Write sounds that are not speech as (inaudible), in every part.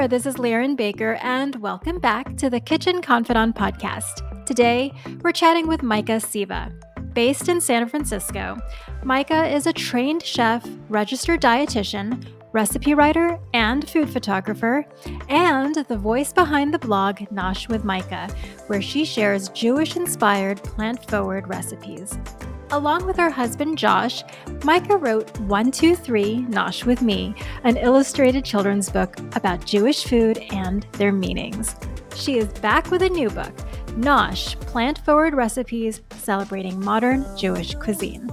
there, this is Laren Baker, and welcome back to the Kitchen Confidante podcast. Today, we're chatting with Micah Siva. Based in San Francisco, Micah is a trained chef, registered dietitian, recipe writer, and food photographer, and the voice behind the blog Nosh with Micah, where she shares Jewish inspired, plant forward recipes. Along with her husband Josh, Micah wrote 123 Nosh with Me, an illustrated children's book about Jewish food and their meanings. She is back with a new book, Nosh Plant Forward Recipes Celebrating Modern Jewish Cuisine.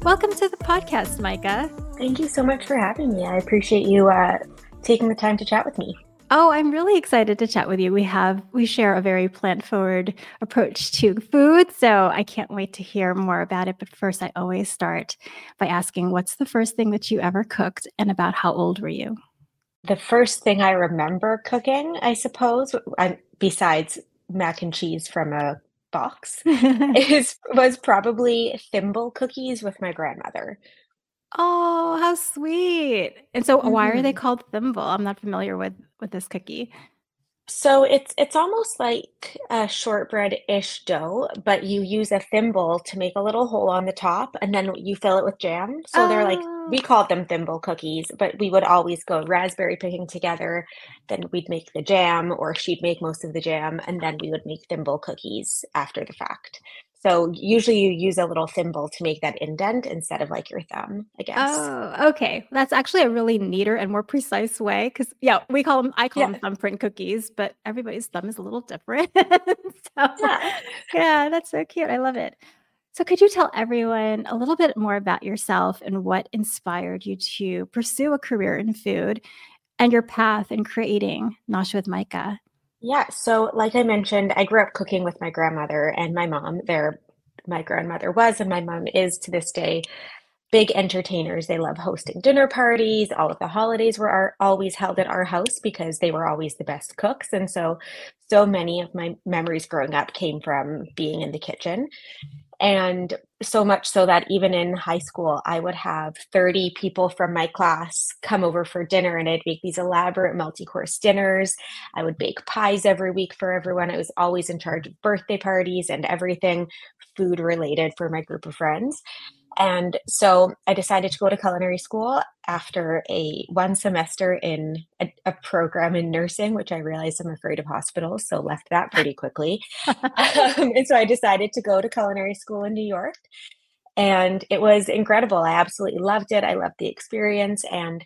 Welcome to the podcast, Micah. Thank you so much for having me. I appreciate you uh, taking the time to chat with me. Oh, I'm really excited to chat with you. We have we share a very plant forward approach to food, so I can't wait to hear more about it. But first, I always start by asking, "What's the first thing that you ever cooked, and about how old were you?" The first thing I remember cooking, I suppose, besides mac and cheese from a box, (laughs) is was probably thimble cookies with my grandmother. Oh, how sweet. And so why are they mm-hmm. called thimble? I'm not familiar with with this cookie. So it's it's almost like a shortbread-ish dough, but you use a thimble to make a little hole on the top, and then you fill it with jam. So they're like we oh. called them thimble cookies, but we would always go raspberry picking together. Then we'd make the jam, or she'd make most of the jam, and then we would make thimble cookies after the fact. So usually you use a little thimble to make that indent instead of like your thumb, I guess. Oh, okay. That's actually a really neater and more precise way. Cause yeah, we call them, I call yeah. them thumbprint cookies, but everybody's thumb is a little different. (laughs) so yeah. yeah, that's so cute. I love it. So could you tell everyone a little bit more about yourself and what inspired you to pursue a career in food and your path in creating Nosh with Micah? Yeah, so like I mentioned, I grew up cooking with my grandmother and my mom. There, my grandmother was, and my mom is to this day, big entertainers. They love hosting dinner parties. All of the holidays were our, always held at our house because they were always the best cooks. And so, so many of my memories growing up came from being in the kitchen. And so much so that even in high school, I would have 30 people from my class come over for dinner and I'd make these elaborate multi course dinners. I would bake pies every week for everyone. I was always in charge of birthday parties and everything food related for my group of friends. And so I decided to go to culinary school after a one semester in a, a, program in nursing, which I realized I'm afraid of hospitals, so left that pretty quickly. (laughs) um, and so I decided to go to culinary school in New York. And it was incredible. I absolutely loved it. I loved the experience. And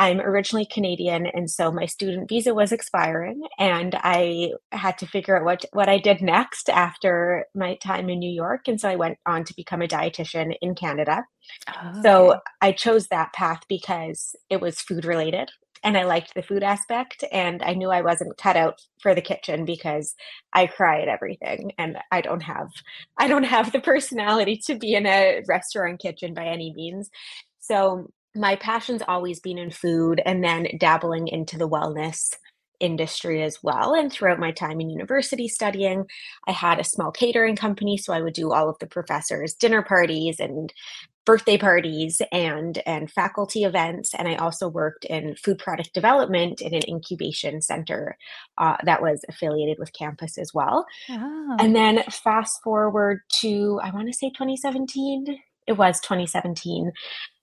I'm originally Canadian, and so my student visa was expiring, and I had to figure out what what I did next after my time in New York. And so I went on to become a dietitian in Canada. Oh, so okay. I chose that path because it was food related, and I liked the food aspect, and I knew I wasn't cut out for the kitchen because I cry at everything, and I don't have I don't have the (laughs) personality to be in a restaurant kitchen by any means. So my passion's always been in food and then dabbling into the wellness industry as well. And throughout my time in university studying, I had a small catering company. So I would do all of the professors' dinner parties and birthday parties and and faculty events and i also worked in food product development in an incubation center uh, that was affiliated with campus as well oh. and then fast forward to i want to say 2017 it was 2017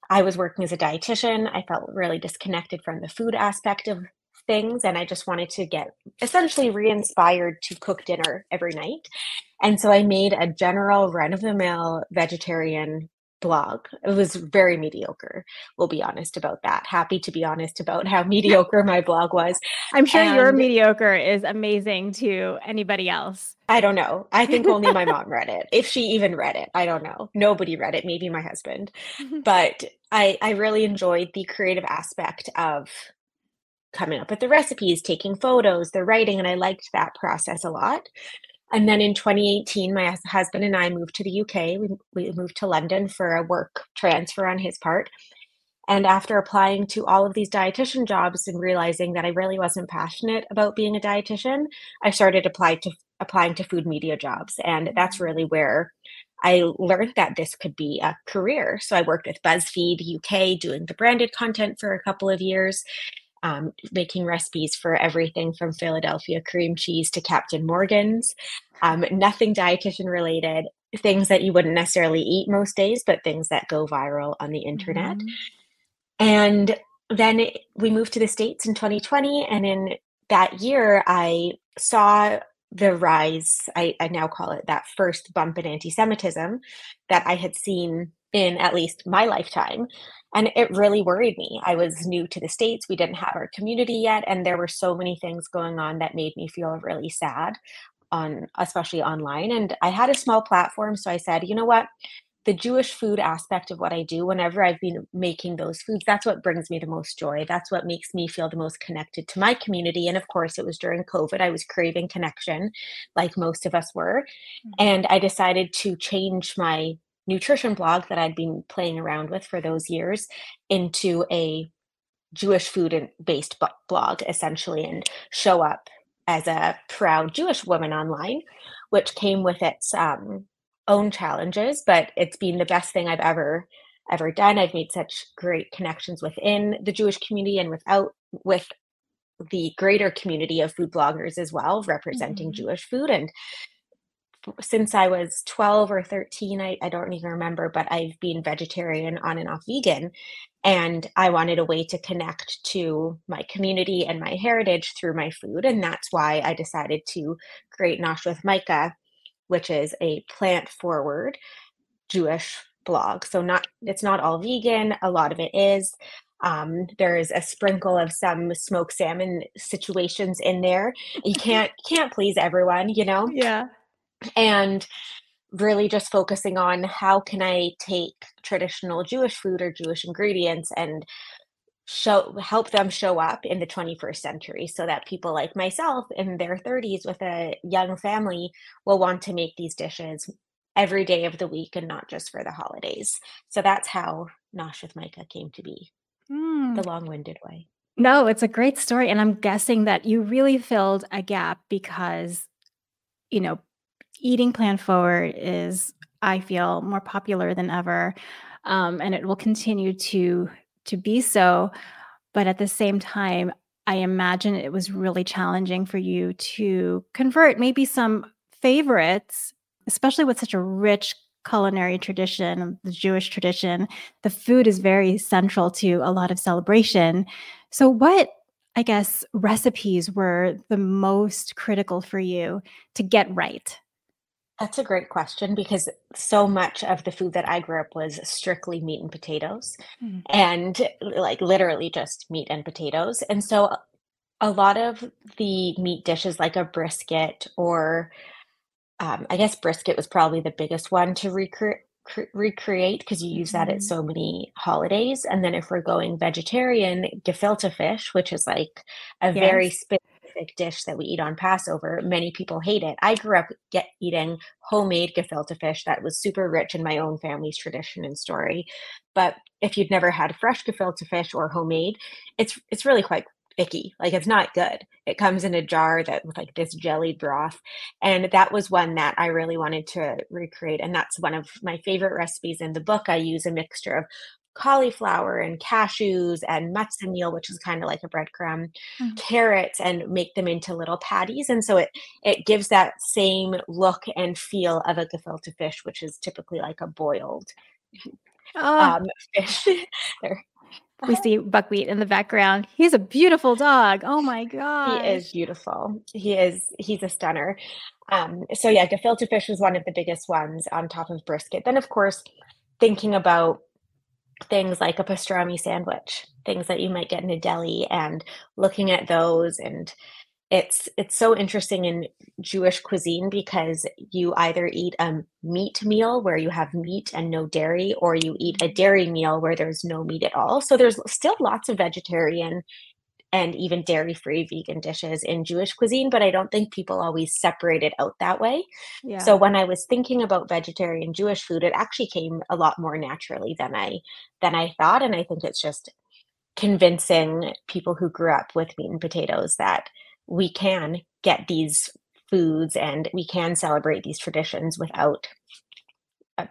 I was working as a dietitian. I felt really disconnected from the food aspect of things and I just wanted to get essentially re-inspired to cook dinner every night. And so I made a general run of the mill vegetarian blog. It was very mediocre. We'll be honest about that. Happy to be honest about how (laughs) mediocre my blog was. I'm sure and your mediocre is amazing to anybody else. I don't know. I think only my mom read it. If she even read it, I don't know. Nobody read it, maybe my husband. (laughs) But I I really enjoyed the creative aspect of coming up with the recipes, taking photos, the writing and I liked that process a lot. And then in 2018, my husband and I moved to the UK. We, we moved to London for a work transfer on his part. And after applying to all of these dietitian jobs and realizing that I really wasn't passionate about being a dietitian, I started apply to applying to food media jobs. And that's mm-hmm. really where I learned that this could be a career. So I worked with BuzzFeed UK doing the branded content for a couple of years. Um, making recipes for everything from Philadelphia cream cheese to Captain Morgan's. Um, nothing dietitian related, things that you wouldn't necessarily eat most days, but things that go viral on the internet. Mm-hmm. And then we moved to the States in 2020. And in that year, I saw the rise, I, I now call it that first bump in anti Semitism that I had seen in at least my lifetime. And it really worried me. I was new to the States. We didn't have our community yet. And there were so many things going on that made me feel really sad on especially online and i had a small platform so i said you know what the Jewish food aspect of what I do, whenever I've been making those foods, that's what brings me the most joy. That's what makes me feel the most connected to my community. And of course, it was during COVID, I was craving connection, like most of us were. Mm-hmm. And I decided to change my nutrition blog that I'd been playing around with for those years into a Jewish food based blog, essentially, and show up as a proud Jewish woman online, which came with its um, own challenges, but it's been the best thing I've ever ever done. I've made such great connections within the Jewish community and without with the greater community of food bloggers as well, representing mm-hmm. Jewish food. And since I was 12 or 13, I, I don't even remember, but I've been vegetarian on and off vegan. And I wanted a way to connect to my community and my heritage through my food. And that's why I decided to create Nosh with Micah which is a plant forward Jewish blog. So not it's not all vegan, a lot of it is. Um, there is a sprinkle of some smoked salmon situations in there. You can't can't please everyone, you know? Yeah. And really just focusing on how can I take traditional Jewish food or Jewish ingredients and show help them show up in the 21st century so that people like myself in their 30s with a young family will want to make these dishes every day of the week and not just for the holidays. So that's how nosh with micah came to be. Mm. the long-winded way. No it's a great story and i'm guessing that you really filled a gap because you know eating plant forward is i feel more popular than ever um, and it will continue to to be so. But at the same time, I imagine it was really challenging for you to convert maybe some favorites, especially with such a rich culinary tradition, the Jewish tradition. The food is very central to a lot of celebration. So, what, I guess, recipes were the most critical for you to get right? That's a great question because so much of the food that I grew up was strictly meat and potatoes mm. and like literally just meat and potatoes. And so a lot of the meat dishes like a brisket or um, I guess brisket was probably the biggest one to recre- recreate because you use that at mm-hmm. so many holidays. And then if we're going vegetarian, gefilte fish, which is like a yes. very specific specific dish that we eat on Passover. Many people hate it. I grew up get, eating homemade gefilte fish that was super rich in my own family's tradition and story. But if you've never had fresh gefilte fish or homemade, it's it's really quite icky. Like it's not good. It comes in a jar that with like this jellied broth. And that was one that I really wanted to recreate. And that's one of my favorite recipes in the book. I use a mixture of cauliflower and cashews and matzah meal, which is kind of like a breadcrumb, mm-hmm. carrots, and make them into little patties. And so it it gives that same look and feel of a gefilte fish, which is typically like a boiled oh. um, fish. (laughs) we see buckwheat in the background. He's a beautiful dog. Oh my god, he is beautiful. He is. He's a stunner. Um, so yeah, gefilte fish was one of the biggest ones on top of brisket. Then of course, thinking about things like a pastrami sandwich, things that you might get in a deli, and looking at those and it's it's so interesting in Jewish cuisine because you either eat a meat meal where you have meat and no dairy, or you eat a dairy meal where there's no meat at all. So there's still lots of vegetarian and even dairy free vegan dishes in Jewish cuisine, but I don't think people always separate it out that way. Yeah. So when I was thinking about vegetarian Jewish food, it actually came a lot more naturally than I than I thought. And I think it's just convincing people who grew up with meat and potatoes that we can get these foods and we can celebrate these traditions without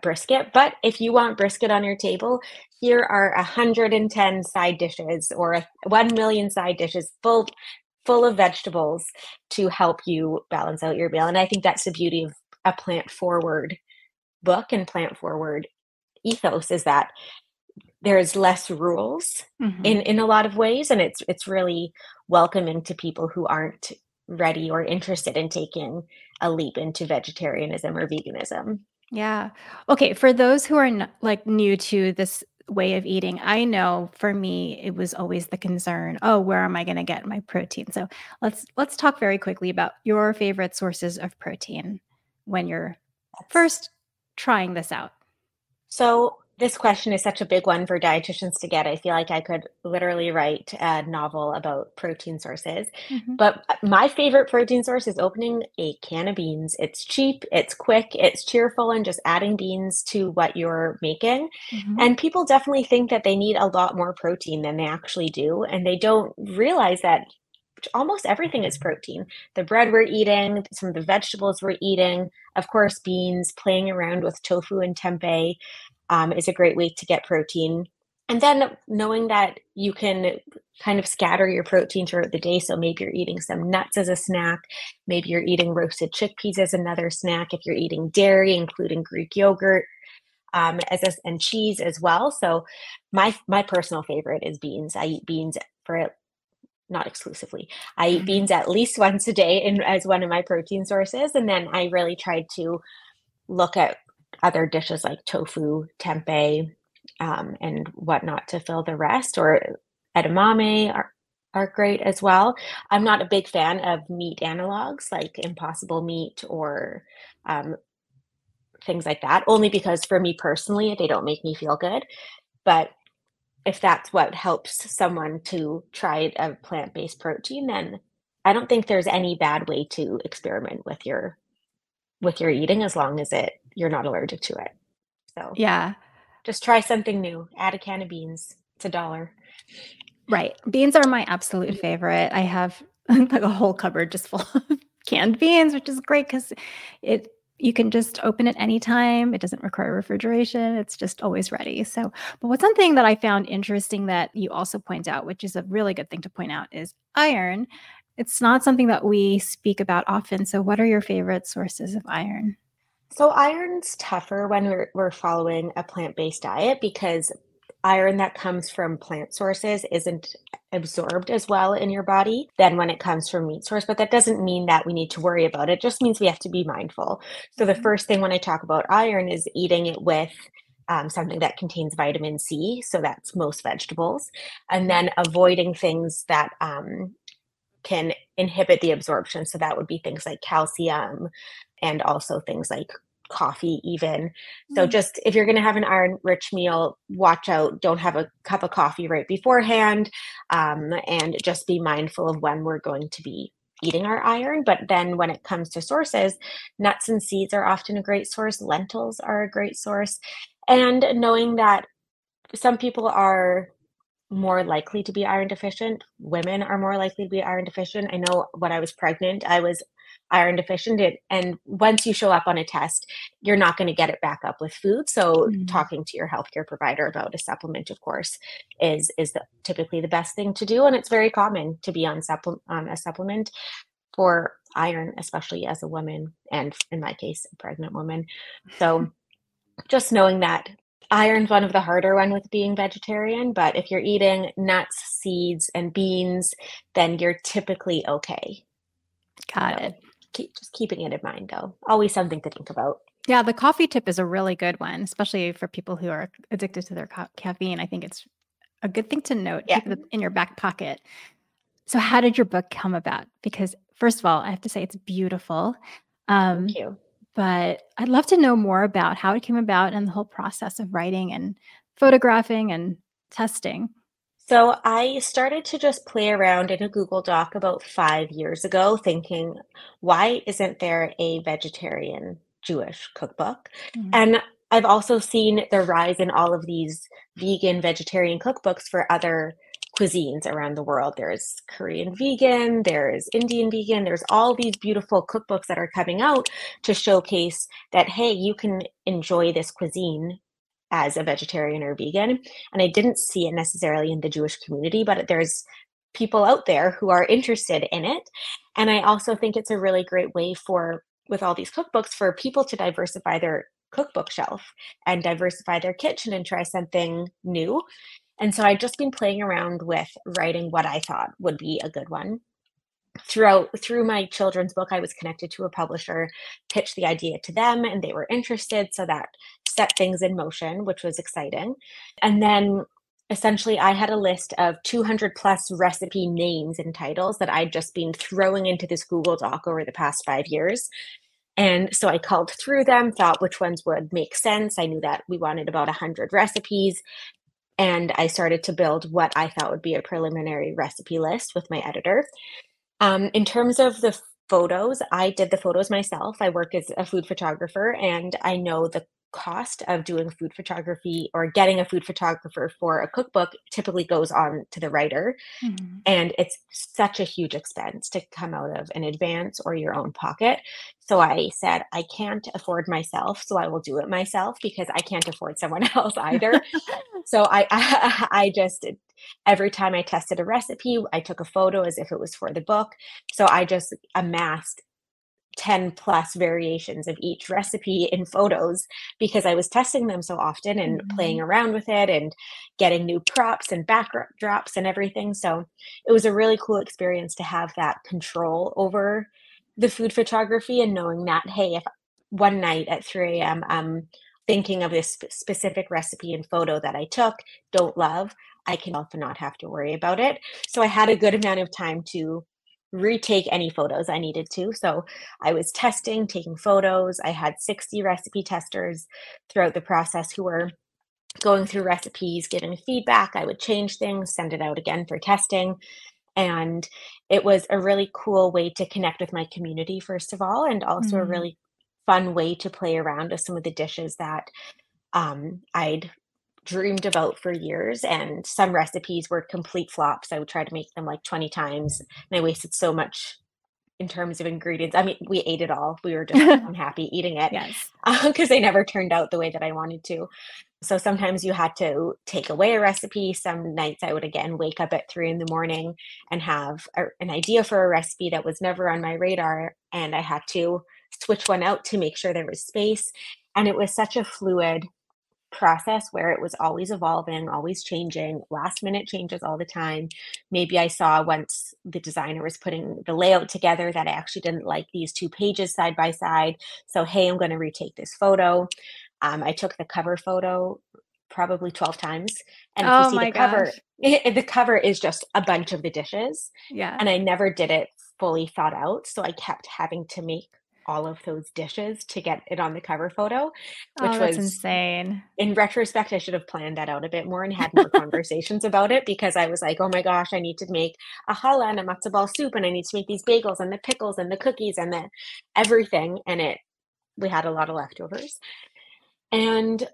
brisket. But if you want brisket on your table, here are 110 side dishes or 1 million side dishes full full of vegetables to help you balance out your meal. And I think that's the beauty of a plant forward book and plant forward ethos is that there's less rules mm-hmm. in in a lot of ways and it's it's really welcoming to people who aren't ready or interested in taking a leap into vegetarianism or veganism. Yeah. Okay, for those who are n- like new to this way of eating, I know for me it was always the concern, oh, where am I going to get my protein? So, let's let's talk very quickly about your favorite sources of protein when you're first trying this out. So, this question is such a big one for dietitians to get. I feel like I could literally write a novel about protein sources. Mm-hmm. But my favorite protein source is opening a can of beans. It's cheap, it's quick, it's cheerful, and just adding beans to what you're making. Mm-hmm. And people definitely think that they need a lot more protein than they actually do. And they don't realize that almost everything is protein. The bread we're eating, some of the vegetables we're eating, of course, beans, playing around with tofu and tempeh um, is a great way to get protein. And then knowing that you can kind of scatter your protein throughout the day. So maybe you're eating some nuts as a snack. Maybe you're eating roasted chickpeas as another snack. If you're eating dairy, including Greek yogurt, um, as a, and cheese as well. So my my personal favorite is beans. I eat beans for not exclusively. I eat mm-hmm. beans at least (laughs) once a day in, as one of my protein sources, and then I really tried to look at other dishes like tofu, tempeh, um, and whatnot to fill the rest, or edamame are, are great as well. I'm not a big fan of meat analogs like impossible meat or um, things like that, only because for me personally, they don't make me feel good. But if that's what helps someone to try a plant based protein, then I don't think there's any bad way to experiment with your with your eating as long as it you're not allergic to it. So yeah, just try something new. Add a can of beans. It's a dollar. Right. Beans are my absolute mm-hmm. favorite. I have (laughs) like a whole cupboard just full of (laughs) canned beans, which is great because it you can just open it anytime. It doesn't require refrigeration. It's just always ready. So, but what's something that I found interesting that you also point out, which is a really good thing to point out, is iron. It's not something that we speak about often. So, what are your favorite sources of iron? So iron's tougher when we're, we're following a plant-based diet because iron that comes from plant sources isn't absorbed as well in your body than when it comes from meat source but that doesn't mean that we need to worry about it, it just means we have to be mindful. So the mm-hmm. first thing when i talk about iron is eating it with um, something that contains vitamin c so that's most vegetables and then avoiding things that um, can inhibit the absorption. So that would be things like calcium and also things like coffee even. So mm. just if you're going to have an iron rich meal watch out don't have a cup of coffee right beforehand um, and just be mindful of when we're going to be eating our iron. But then when it comes to sources nuts and seeds are often a great source lentils are a great source and knowing that some people are more likely to be iron deficient women are more likely to be iron deficient. I know when i was pregnant i was iron deficient and once you show up on a test you're not going to get it back up with food. So mm-hmm. talking to your healthcare provider about a supplement of course is is the, typically the best thing to do and it's very common to be on supple- on a supplement for iron especially as a woman and in my case a pregnant woman. So just knowing that iron's one of the harder one with being vegetarian but if you're eating nuts seeds and beans then you're typically okay. Got so, it keep just keeping it in mind though. Always something to think about. Yeah, the coffee tip is a really good one, especially for people who are addicted to their ca- caffeine. I think it's a good thing to note. Yeah. Keep it in your back pocket. So, how did your book come about? Because first of all, I have to say it's beautiful. Um, Thank you. But I'd love to know more about how it came about and the whole process of writing and photographing and testing. So I started to just play around in a Google Doc about five years ago, thinking, why isn't there a vegetarian Jewish cookbook? Mm-hmm. And I've also seen the rise in all of these vegan, vegetarian cookbooks for other cuisines around the world. There's Korean vegan, there's Indian vegan, there's all these beautiful cookbooks that are coming out to showcase that, hey, you can enjoy this cuisine as a vegetarian or vegan. And I didn't see it necessarily in the Jewish community, but there's people out there who are interested in it. And I also think it's a really great way for, with all these cookbooks, for people to diversify their cookbook shelf and diversify their kitchen and try something new. And so I've just been playing around with writing what I thought would be a good one. Throughout through my children's book, I was connected to a publisher, pitched the idea to them, and they were interested. So that set things in motion, which was exciting. And then essentially I had a list of 200 plus recipe names and titles that I'd just been throwing into this Google Doc over the past five years. And so I called through them, thought which ones would make sense. I knew that we wanted about 100 recipes. And I started to build what I thought would be a preliminary recipe list with my editor. Um, in terms of the photos, I did the photos myself. I work as a food photographer and I know the cost of doing food photography or getting a food photographer for a cookbook typically goes on to the writer. Mm-hmm. And it's such a huge expense to come out of an advance or your own pocket. So I said, I can't afford myself, so I will do it myself because I can't afford someone (laughs) else either. (laughs) so I, I, (laughs) I just every time I tested a recipe, I took a photo as if it was for the book. So I just amassed 10 plus variations of each recipe in photos because I was testing them so often and mm-hmm. playing around with it and getting new props and backdrops and everything. So it was a really cool experience to have that control over the food photography and knowing that, hey, if one night at 3 a.m., I'm thinking of this specific recipe and photo that I took, don't love, I can also not have to worry about it. So I had a good amount of time to retake any photos I needed to. So I was testing, taking photos. I had 60 recipe testers throughout the process who were going through recipes, giving feedback. I would change things, send it out again for testing. And it was a really cool way to connect with my community, first of all, and also mm-hmm. a really fun way to play around with some of the dishes that um, I'd dreamed about for years and some recipes were complete flops i would try to make them like 20 times and i wasted so much in terms of ingredients. I mean we ate it all. We were just (laughs) unhappy eating it yes. (laughs) because uh, they never turned out the way that i wanted to. So sometimes you had to take away a recipe. Some nights i would again wake up at three in the morning and have a, an idea for a recipe that was never on my radar and i had to switch one out to make sure there was space and it was such a fluid process where it was always evolving, always changing, last minute changes all the time. Maybe I saw once the designer was putting the layout together that I actually didn't like these two pages side by side. So, hey, I'm going to retake this photo. Um, I took the cover photo probably 12 times. And oh if you see the gosh. cover, (laughs) it, the cover is just a bunch of the dishes. Yeah. And I never did it fully thought out. So I kept having to make all of those dishes to get it on the cover photo, which oh, was insane. In retrospect, I should have planned that out a bit more and had more (laughs) conversations about it because I was like, oh my gosh, I need to make a challah and a matzo ball soup, and I need to make these bagels and the pickles and the cookies and the everything. And it, we had a lot of leftovers, and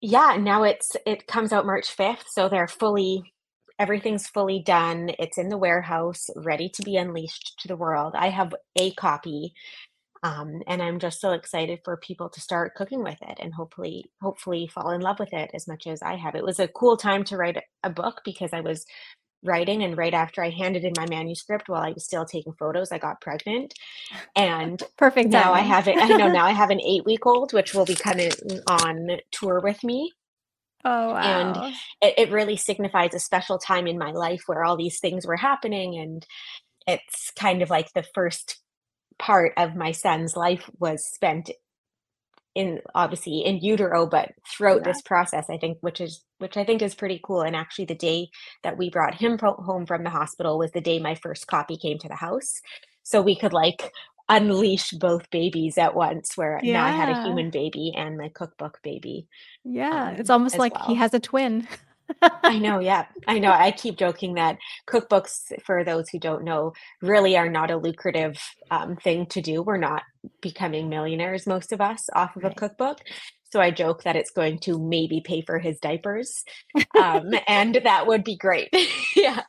yeah, now it's it comes out March fifth, so they're fully everything's fully done. It's in the warehouse, ready to be unleashed to the world. I have a copy um, and i'm just so excited for people to start cooking with it and hopefully hopefully fall in love with it as much as i have it was a cool time to write a book because i was writing and right after i handed in my manuscript while i was still taking photos i got pregnant and (laughs) perfect now i have it i know now i have an eight week old which will be (laughs) coming on tour with me Oh, wow. And it, it really signifies a special time in my life where all these things were happening. And it's kind of like the first part of my son's life was spent in obviously in utero but throughout yeah. this process i think which is which i think is pretty cool and actually the day that we brought him pro- home from the hospital was the day my first copy came to the house so we could like unleash both babies at once where yeah. now i had a human baby and my cookbook baby yeah um, it's almost like well. he has a twin (laughs) I know, yeah. I know. I keep joking that cookbooks, for those who don't know, really are not a lucrative um, thing to do. We're not becoming millionaires, most of us, off of a cookbook. So I joke that it's going to maybe pay for his diapers. (laughs) Um, and that would be great. (laughs) yeah.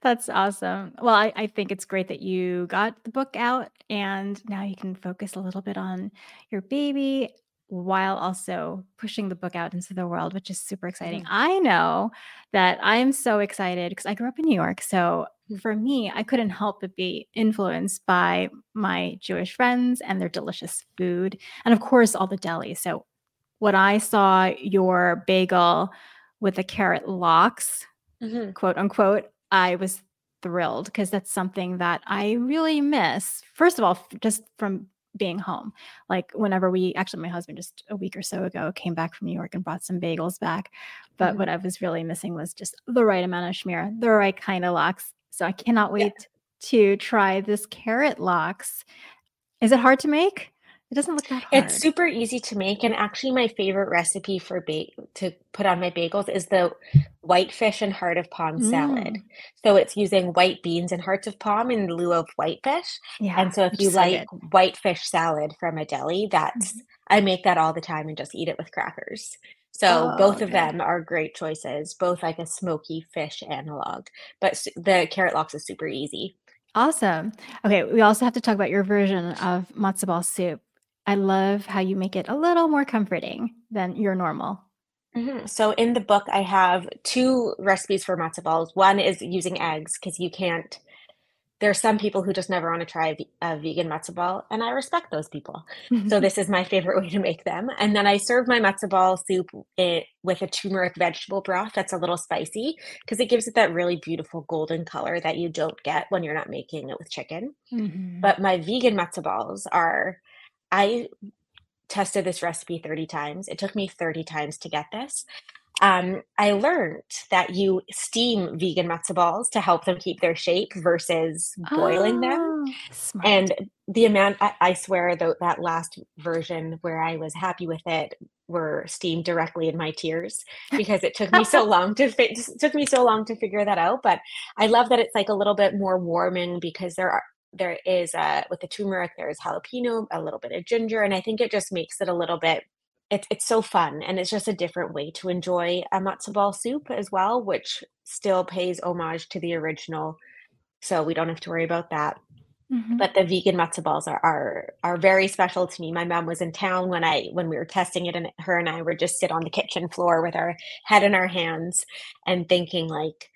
That's awesome. Well, I, I think it's great that you got the book out and now you can focus a little bit on your baby while also pushing the book out into the world, which is super exciting. I know that I am so excited because I grew up in New York. So mm. for me, I couldn't help but be influenced by my Jewish friends and their delicious food. And of course, all the delis. So when I saw your bagel with the carrot lox, mm-hmm. quote unquote, I was thrilled because that's something that I really miss. First of all, just from being home. Like whenever we actually my husband just a week or so ago came back from New York and brought some bagels back. But mm-hmm. what I was really missing was just the right amount of schmear, the right kind of lox. So I cannot wait yeah. to try this carrot lox. Is it hard to make? It doesn't look that hard. It's super easy to make, and actually, my favorite recipe for ba- to put on my bagels is the whitefish and heart of palm salad. Mm. So it's using white beans and hearts of palm in lieu of whitefish. Yeah, and so if you so like good. whitefish salad from a deli, that's mm-hmm. I make that all the time and just eat it with crackers. So oh, both of them are great choices, both like a smoky fish analog. But the carrot lox is super easy. Awesome. Okay, we also have to talk about your version of matzo ball soup. I love how you make it a little more comforting than your normal. Mm-hmm. So in the book, I have two recipes for matzo balls. One is using eggs because you can't. There are some people who just never want to try a vegan matzo ball, and I respect those people. so (laughs) this is my favorite way to make them. And then I serve my matzo ball soup it, with a turmeric vegetable broth that's a little spicy because it gives it that really beautiful golden color that you don't get when you're not making it with chicken. Mm-hmm. But my vegan matzo balls are I tested this recipe 30 times. It took me 30 times to get this. Um, I learned that you steam vegan matzo balls to help them keep their shape versus boiling oh, them. Smart. And the amount, I, I swear, though, that last version where I was happy with it were steamed directly in my tears because it took me so (laughs) long to fi- took me so long to figure that out. But I love that it's like a little bit more warming because there are there is uh, with the turmeric there's jalapeno a little bit of ginger and i think it just makes it a little bit it's it's so fun and it's just a different way to enjoy a matzo ball soup as well which still pays homage to the original so we don't have to worry about that mm-hmm. but the vegan matzo balls are, are are very special to me my mom was in town when i when we were testing it and her and i were just sit on the kitchen floor with our head in our hands and thinking like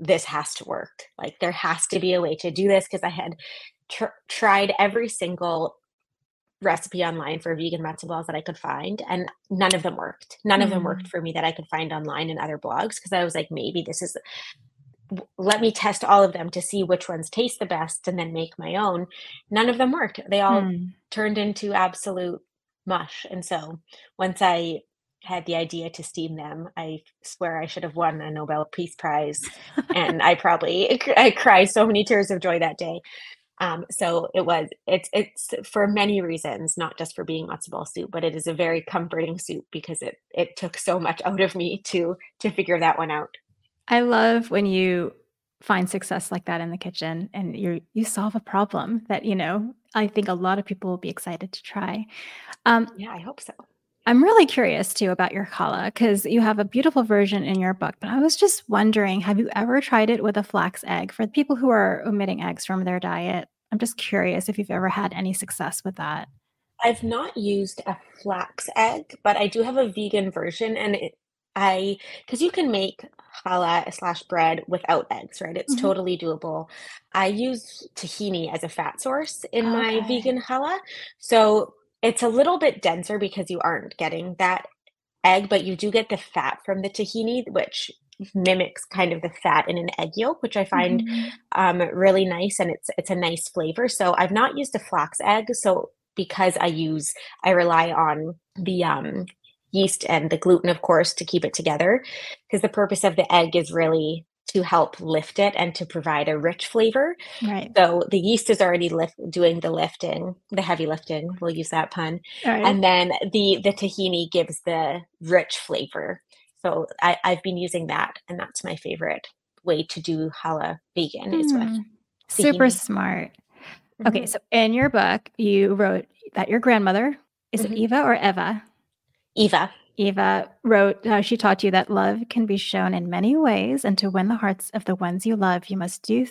this has to work. Like there has to be a way to do this because I had tr- tried every single recipe online for vegan matzo balls that I could find, and none of them worked. None mm. of them worked mm. for me that I could find online in other blogs because I was like, maybe this is. Let me test all of them to see which ones taste the best and then make my own. None of them worked. They all mm. turned into absolute mush. And so once I had the idea to steam them. I swear I should have won a Nobel Peace Prize, (laughs) and I probably I cried so many tears of joy that day. Um, so it was it's it's for many reasons, not just for being matzo ball soup, but it is a very comforting soup because it it took so much out of me to to figure that one out. I love when you find success like that in the kitchen and you you solve a problem that you know I think a lot of people will be excited to try. Um, yeah, I hope so. I'm really curious too about your challah because you have a beautiful version in your book. But I was just wondering, have you ever tried it with a flax egg for people who are omitting eggs from their diet? I'm just curious if you've ever had any success with that. I've not used a flax egg, but I do have a vegan version, and it, I because you can make challah slash bread without eggs, right? It's mm-hmm. totally doable. I use tahini as a fat source in okay. my vegan challah, so it's a little bit denser because you aren't getting that egg, but you do get the fat from the tahini, which mimics kind of the fat in an egg yolk, which I find mm-hmm. um, really nice, and it's it's a nice flavor. So I've not used a flax egg, so because I use I rely on the um, yeast and the gluten, of course, to keep it together. Because the purpose of the egg is really to help lift it and to provide a rich flavor. Right. So the yeast is already lift, doing the lifting, the heavy lifting. We'll use that pun. Right. And then the the tahini gives the rich flavor. So I, I've been using that, and that's my favorite way to do challah vegan mm. is with hmm. super smart. Mm-hmm. Okay, so in your book, you wrote that your grandmother is mm-hmm. it Eva or Eva? Eva. Eva wrote, uh, she taught you that love can be shown in many ways, and to win the hearts of the ones you love, you must do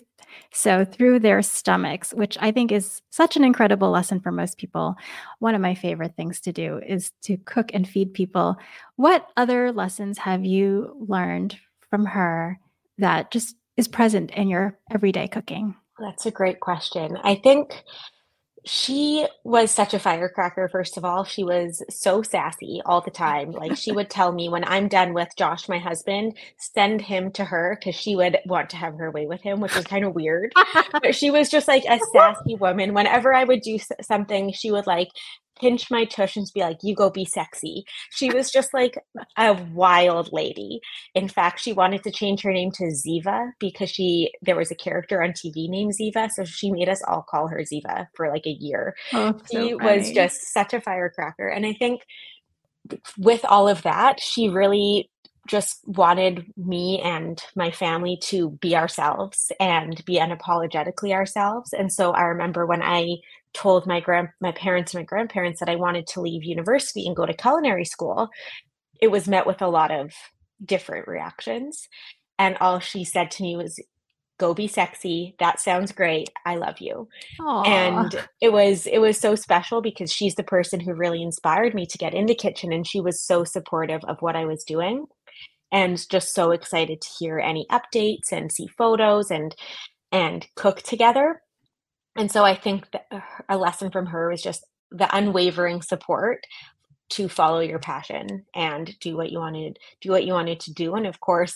so through their stomachs, which I think is such an incredible lesson for most people. One of my favorite things to do is to cook and feed people. What other lessons have you learned from her that just is present in your everyday cooking? That's a great question. I think she was such a firecracker, first of all. She was so sassy all the time. Like, she would tell me when I'm done with Josh, my husband, send him to her because she would want to have her way with him, which was kind of weird. (laughs) but she was just like a sassy woman. Whenever I would do something, she would like pinch my tush and be like, you go be sexy. She was just like a wild lady. In fact, she wanted to change her name to Ziva because she there was a character on TV named Ziva. So she made us all call her Ziva for like a year. Oh, she so was just such a firecracker. And I think with all of that, she really just wanted me and my family to be ourselves and be unapologetically ourselves. And so I remember when I told my grand my parents and my grandparents that I wanted to leave university and go to culinary school, it was met with a lot of different reactions. And all she said to me was, go be sexy that sounds great i love you Aww. and it was it was so special because she's the person who really inspired me to get into kitchen and she was so supportive of what i was doing and just so excited to hear any updates and see photos and and cook together and so I think that a lesson from her was just the unwavering support to follow your passion and do what you wanted do what you wanted to do. And of course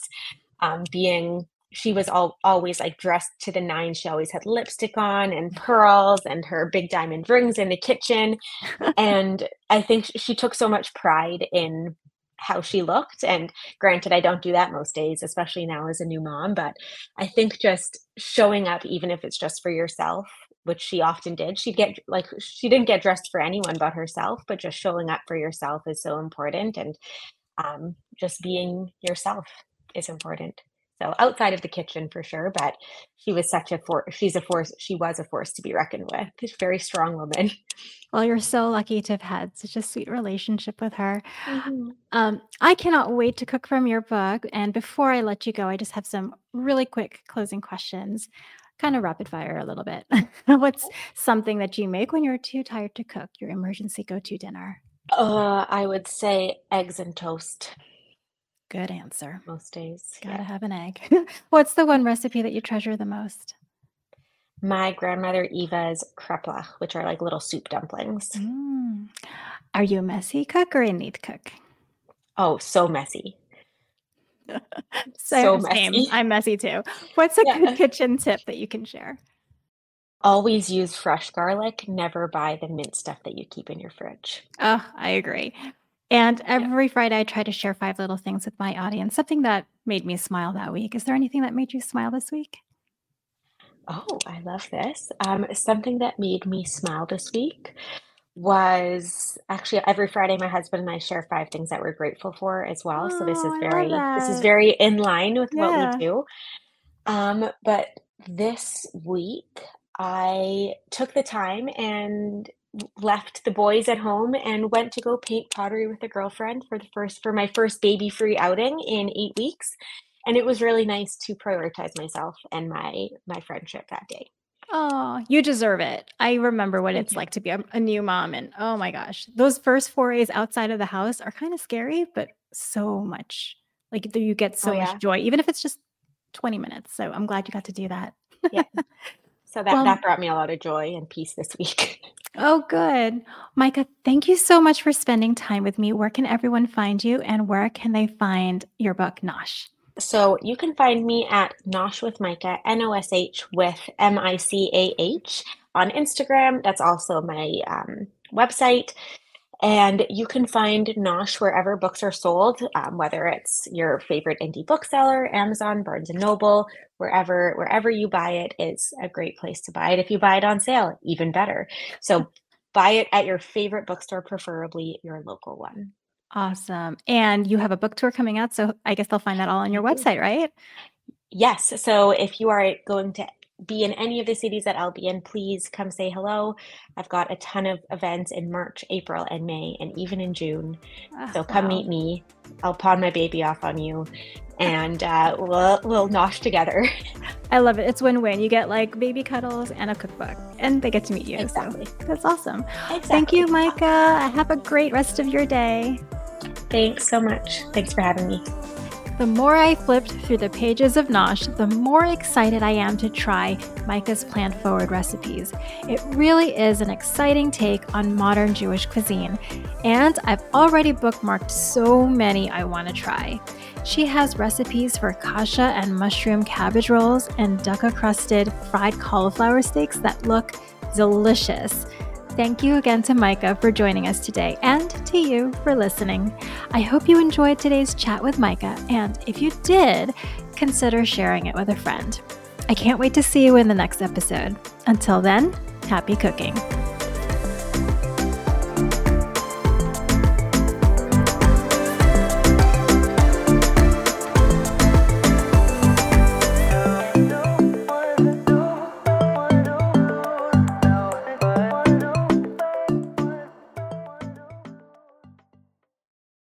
um, being she was all, always like dressed to the nines. She always had lipstick on and pearls and her big diamond rings in the kitchen. And i think she took so much pride in how she looked. And granted i don't do that most days especially now as a new mom but i think just showing up even if it's just for yourself which she often did. She'd get like she didn't get dressed for anyone but herself, but just showing up for yourself is so important, and um, just being yourself is important. So outside of the kitchen for sure, but she was such a force. She's a force. She was a force to be reckoned with. She's a very strong woman. Well, you're so lucky to have had such a sweet relationship with her. Mm-hmm. Um, I cannot wait to cook from your book. And before I let you go, I just have some really quick closing questions kind of rapid fire a little bit. (laughs) What's something that you make when you're too tired to cook, your emergency go to dinner? Uh, I would say eggs and toast. Good answer. Most days. Gotta yeah. have an egg. (laughs) What's the one recipe that you treasure the most? My grandmother Eva's kreplach, which are like little soup dumplings. Mm. Are you a messy cook or a neat cook? Oh, so messy. (laughs) so, so messy. I'm messy too. What's a yeah. good kitchen tip that you can share? Always use fresh garlic. Never buy the mint stuff that you keep in your fridge. Oh, I agree. And every yeah. Friday, I try to share five little things with my audience, something that made me smile that week. Is there anything that made you smile this week? Oh, I love this. Um, something that made me smile this week was actually every Friday my husband and I share five things that we're grateful for as well. Oh, so this is oh, very this is very in line with yeah. what we do. Um, but this week I took the time and left the boys at home and went to go paint pottery with a girlfriend for the first for my first baby free outing in 8 weeks and it was really nice to prioritize myself and my my friendship that day. Oh, you deserve it. I remember what it's like to be a, a, new mom. And oh my gosh, those first forays outside of the house are kind of scary, but so much like you get oh, so oh, yeah. much joy, even if it's just 20 minutes. So I'm glad you got to do that. yeah. (laughs) So that, well, that brought me a lot of joy and peace this week. (laughs) oh, good. Micah, thank you so much for spending time with me. Where can everyone find you and where can they find your book, Nosh? So you can find me at Nosh with Micah, N O S H with M I C A H on Instagram. That's also my um, website. And you can find Nosh wherever books are sold, um, whether it's your favorite indie bookseller, Amazon, Barnes and Noble, wherever wherever you buy it is a great place to buy it. If you buy it on sale, even better. So buy it at your favorite bookstore, preferably your local one. Awesome. And you have a book tour coming out. So I guess they'll find that all on your website, right? Yes. So if you are going to be in any of the cities that I'll be in, please come say hello. I've got a ton of events in March, April, and May, and even in June. Oh, so come wow. meet me. I'll pawn my baby off on you, and uh, we'll we'll nosh together. (laughs) I love it. It's win-win. You get like baby cuddles and a cookbook, and they get to meet you. Exactly. So that's awesome. Exactly. Thank you, Micah. Have a great rest of your day. Thanks so much. Thanks for having me. The more I flipped through the pages of Nosh, the more excited I am to try Micah's plant forward recipes. It really is an exciting take on modern Jewish cuisine, and I've already bookmarked so many I want to try. She has recipes for kasha and mushroom cabbage rolls and dukkah crusted fried cauliflower steaks that look delicious. Thank you again to Micah for joining us today and to you for listening. I hope you enjoyed today's chat with Micah, and if you did, consider sharing it with a friend. I can't wait to see you in the next episode. Until then, happy cooking.